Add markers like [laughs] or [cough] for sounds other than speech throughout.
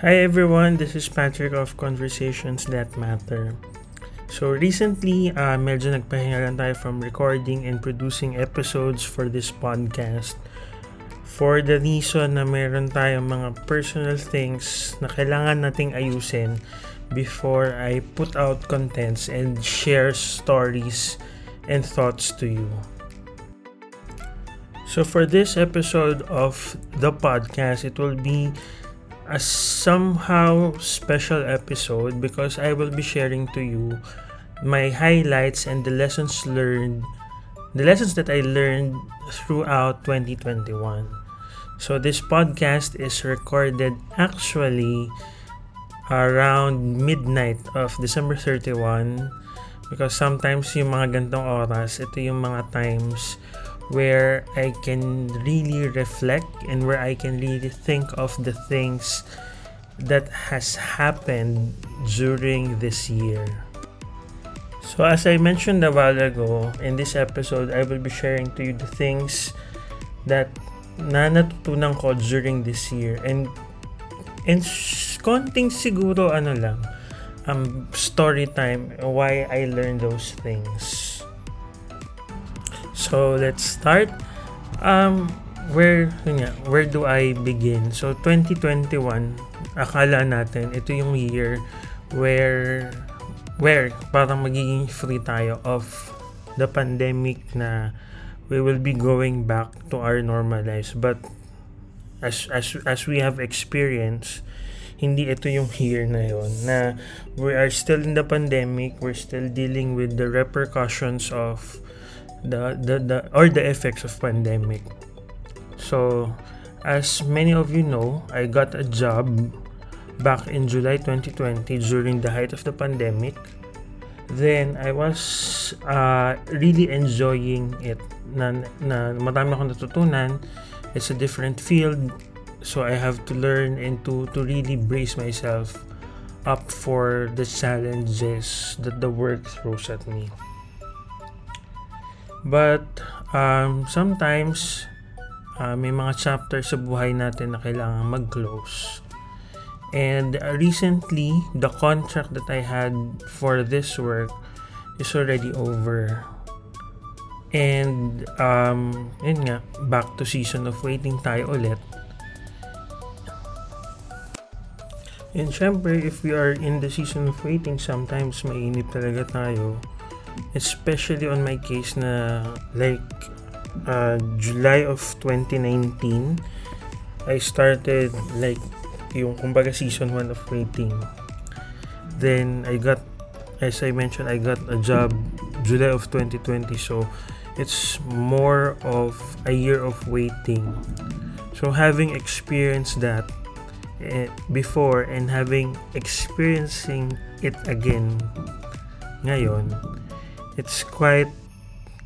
Hi everyone, this is Patrick of Conversations That Matter. So recently, uh, medyo nagpahinga lang tayo from recording and producing episodes for this podcast. For the reason na meron tayong mga personal things na kailangan nating ayusin before I put out contents and share stories and thoughts to you. So for this episode of the podcast, it will be a somehow special episode because I will be sharing to you my highlights and the lessons learned, the lessons that I learned throughout 2021. So this podcast is recorded actually around midnight of December 31 because sometimes yung mga gantong oras, ito yung mga times where I can really reflect and where I can really think of the things that has happened during this year. So as I mentioned a while ago, in this episode, I will be sharing to you the things that na ko during this year and and konting siguro ano lang um story time why I learned those things. So let's start. Um where nga, where do I begin? So 2021 akala natin ito yung year where where parang magiging free tayo of the pandemic na we will be going back to our normal lives but as as as we have experienced hindi ito yung year na yon na we are still in the pandemic we're still dealing with the repercussions of the the, the or the effects of pandemic. So as many of you know I got a job back in July 2020 during the height of the pandemic. Then I was uh, really enjoying it. Na, na marami akong natutunan. It's a different field. So I have to learn and to, to really brace myself up for the challenges that the work throws at me but um, sometimes uh, may mga chapters sa buhay natin na kailangan mag-close. And uh, recently the contract that I had for this work is already over. And um yun nga back to season of waiting tayo ulit. And syempre if we are in the season of waiting sometimes mainip talaga tayo especially on my case na like uh, July of 2019 I started like yung kumbaga season 1 of waiting then I got as I mentioned I got a job July of 2020 so it's more of a year of waiting. So having experienced that eh, before and having experiencing it again ngayon it's quite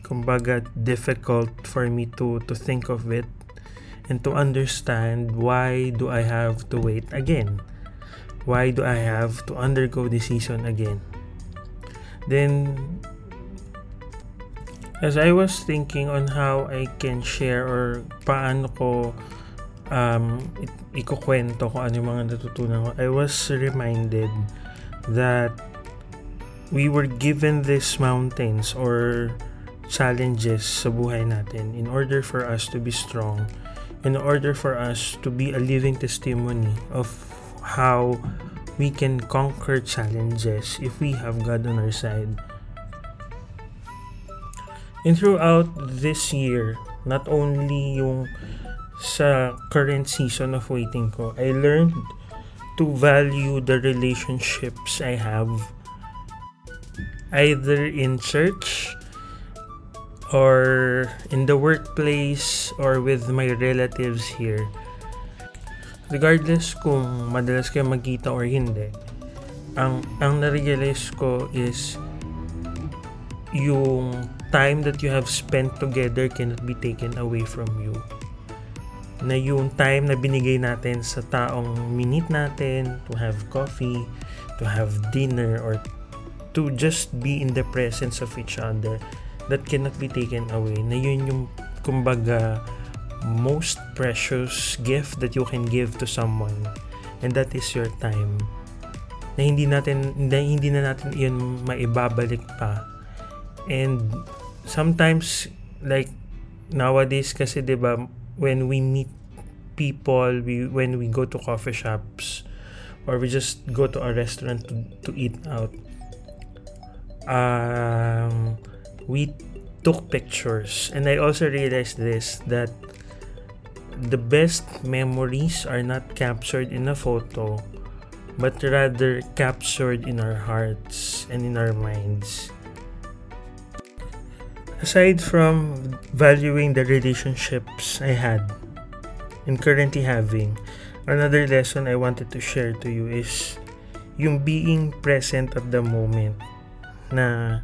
kumbaga difficult for me to to think of it and to understand why do I have to wait again? Why do I have to undergo the season again? Then as I was thinking on how I can share or paano ko um, ikukwento ko ano yung mga natutunan ko, I was reminded that we were given these mountains or challenges sa buhay natin in order for us to be strong, in order for us to be a living testimony of how we can conquer challenges if we have God on our side. And throughout this year, not only yung sa current season of waiting ko, I learned to value the relationships I have either in church or in the workplace or with my relatives here. Regardless kung madalas kayo magkita or hindi, ang ang na-realize ko is yung time that you have spent together cannot be taken away from you. Na yung time na binigay natin sa taong minute natin to have coffee, to have dinner, or to just be in the presence of each other that cannot be taken away. Na yun yung kumbaga most precious gift that you can give to someone. and that is your time na hindi natin na hindi na natin iyon maibabalik pa and sometimes like nowadays kasi 'di ba when we meet people we when we go to coffee shops or we just go to a restaurant to, to eat out um we took pictures and i also realized this that the best memories are not captured in a photo but rather captured in our hearts and in our minds. Aside from valuing the relationships I had and currently having, another lesson I wanted to share to you is yung being present at the moment na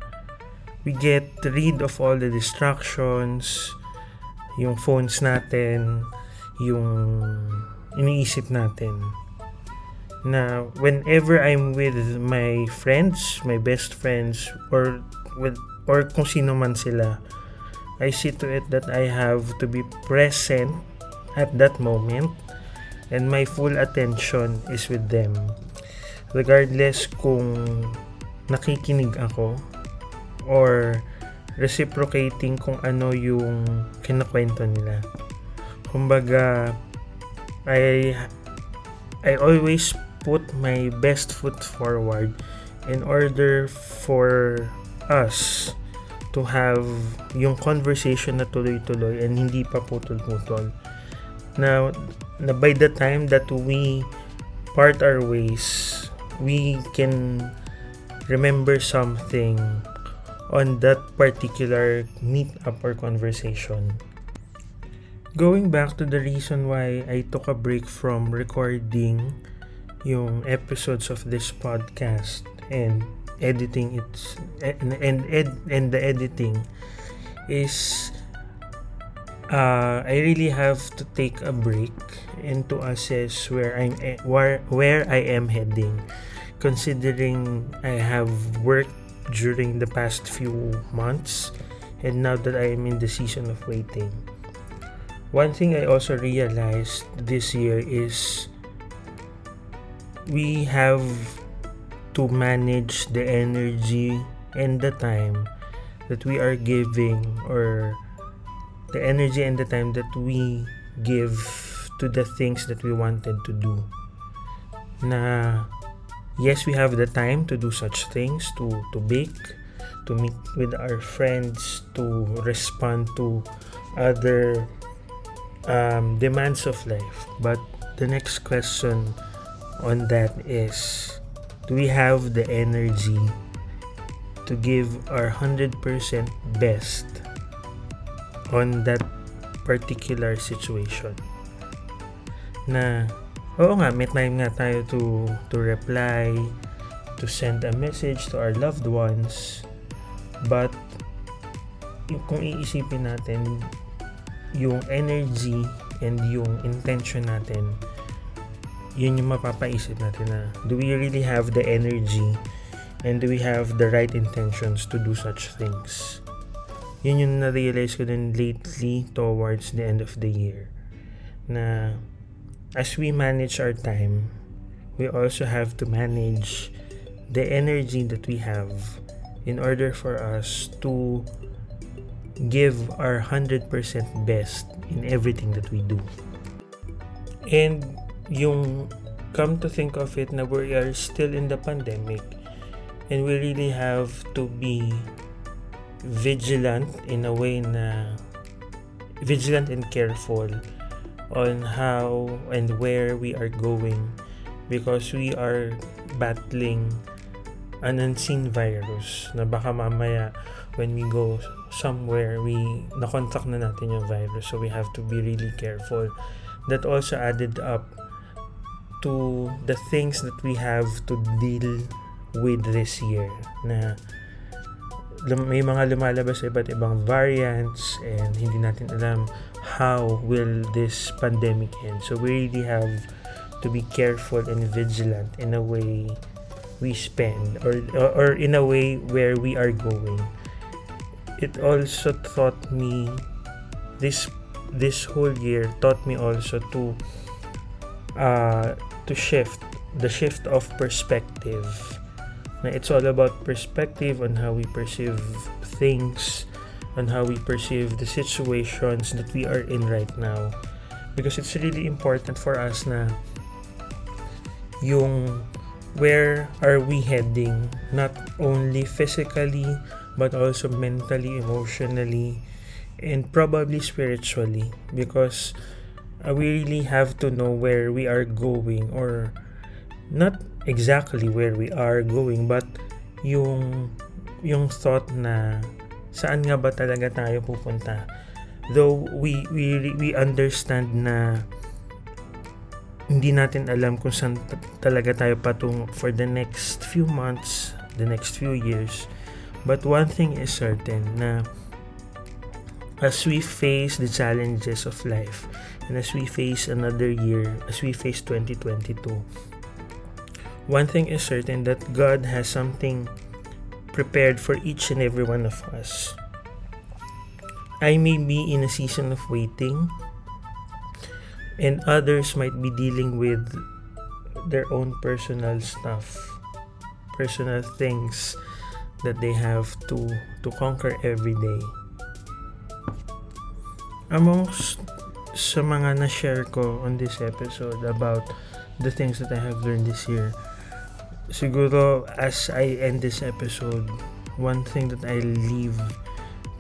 we get rid of all the distractions, yung phones natin, yung iniisip natin na whenever I'm with my friends, my best friends, or with or kung sino man sila, I see to it that I have to be present at that moment and my full attention is with them. Regardless kung nakikinig ako or reciprocating kung ano yung kinakwento nila. Kumbaga, I I always put my best foot forward in order for us to have yung conversation na tuloy-tuloy and hindi pa putol-putol. Now, na by the time that we part our ways, we can remember something on that particular meet-up or conversation. Going back to the reason why I took a break from recording yung episodes of this podcast and editing it and and, ed, and the editing is uh, I really have to take a break and to assess where I'm where where I am heading considering I have worked during the past few months and now that I am in the season of waiting. One thing I also realized this year is we have to manage the energy and the time that we are giving or the energy and the time that we give to the things that we wanted to do. Na yes we have the time to do such things to to bake to meet with our friends to respond to other um, demands of life. But the next question on that is do we have the energy to give our 100% best on that particular situation? Na oo nga may time nga tayo to to reply to send a message to our loved ones. But kung iisipin natin yung energy and yung intention natin yun yung mapapaisip natin na do we really have the energy and do we have the right intentions to do such things? Yun yung na-realize ko din lately towards the end of the year na as we manage our time we also have to manage the energy that we have in order for us to give our 100% best in everything that we do. And yung come to think of it na we are still in the pandemic and we really have to be vigilant in a way na vigilant and careful on how and where we are going because we are battling an unseen virus na baka mamaya when we go somewhere we nakontak na natin yung virus. So we have to be really careful. That also added up to the things that we have to deal with this year na may mga lumalabas sa iba't ibang variants and hindi natin alam how will this pandemic end. So we really have to be careful and vigilant in a way we spend or or in a way where we are going. It also taught me this this whole year taught me also to uh, to shift the shift of perspective. It's all about perspective on how we perceive things, on how we perceive the situations that we are in right now. Because it's really important for us na yung where are we heading not only physically but also mentally emotionally and probably spiritually because uh, we really have to know where we are going or not exactly where we are going but yung yung thought na saan nga ba talaga tayo pupunta though we we we understand na hindi natin alam kung saan talaga tayo patungo for the next few months, the next few years. But one thing is certain na as we face the challenges of life and as we face another year, as we face 2022, one thing is certain that God has something prepared for each and every one of us. I may be in a season of waiting, and others might be dealing with their own personal stuff personal things that they have to to conquer every day amongst sa mga na-share ko on this episode about the things that I have learned this year siguro as I end this episode one thing that I leave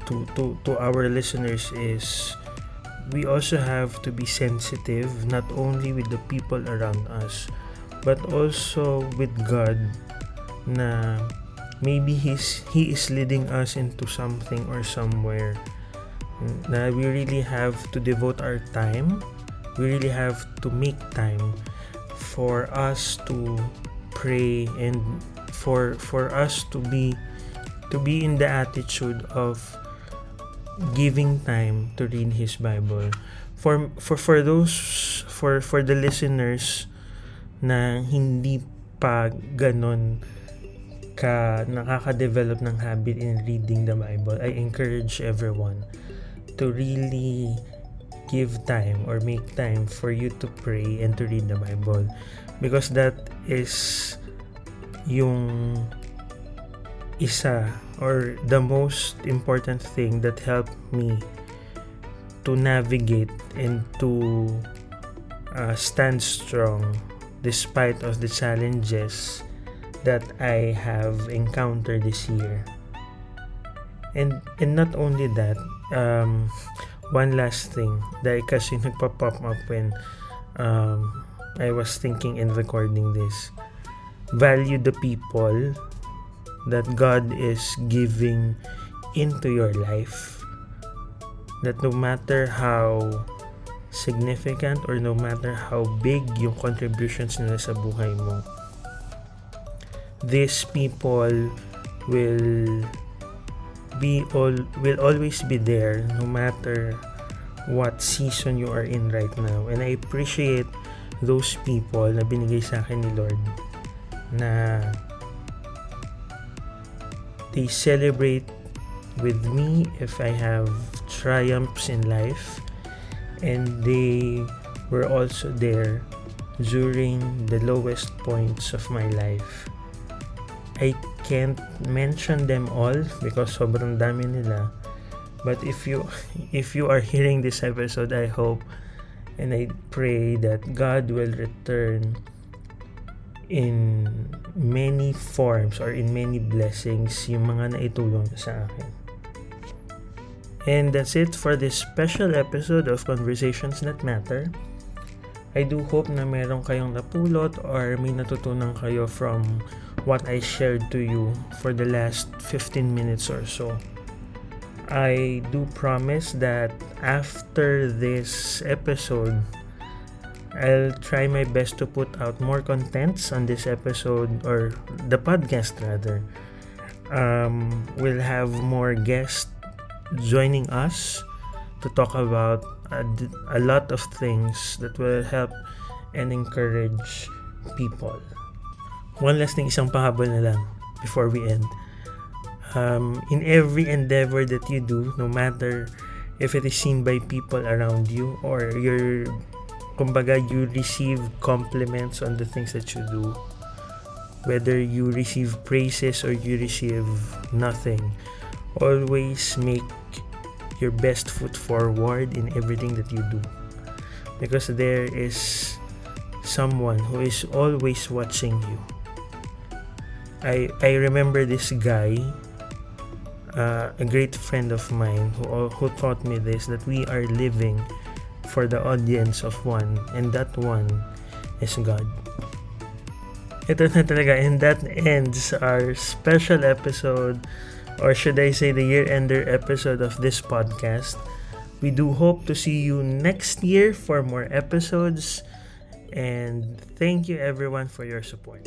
to to to our listeners is we also have to be sensitive not only with the people around us but also with God na maybe he's he is leading us into something or somewhere. Na we really have to devote our time we really have to make time for us to pray and for for us to be to be in the attitude of giving time to read his Bible. For for for those for for the listeners na hindi pa ganon ka nakaka-develop ng habit in reading the Bible, I encourage everyone to really give time or make time for you to pray and to read the Bible because that is yung isa or the most important thing that helped me to navigate and to uh, stand strong despite of the challenges that I have encountered this year. And and not only that, um, one last thing dahil kasi nagpa-pop up when um, I was thinking and recording this. Value the people that God is giving into your life. That no matter how significant or no matter how big yung contributions nila sa buhay mo, these people will be all will always be there no matter what season you are in right now and I appreciate those people na binigay sa akin ni Lord na they celebrate with me if I have triumphs in life and they were also there during the lowest points of my life. I can't mention them all because sobrang dami nila. But if you [laughs] if you are hearing this episode, I hope and I pray that God will return in many forms or in many blessings yung mga naitulong sa akin. And that's it for this special episode of Conversations That Matter. I do hope na meron kayong napulot or may natutunan kayo from what I shared to you for the last 15 minutes or so. I do promise that after this episode, I'll try my best to put out more contents on this episode or the podcast rather. Um, we'll have more guests joining us to talk about a, a lot of things that will help and encourage people. One last thing, isang pahabol na lang before we end. Um, in every endeavor that you do, no matter if it is seen by people around you or you're kumbaga you receive compliments on the things that you do. Whether you receive praises or you receive nothing always make your best foot forward in everything that you do. Because there is someone who is always watching you. I i remember this guy uh, a great friend of mine who who taught me this that we are living for the audience of one, and that one is God. Ito na talaga, and that ends our special episode, or should I say the year-ender episode of this podcast. We do hope to see you next year for more episodes, and thank you everyone for your support.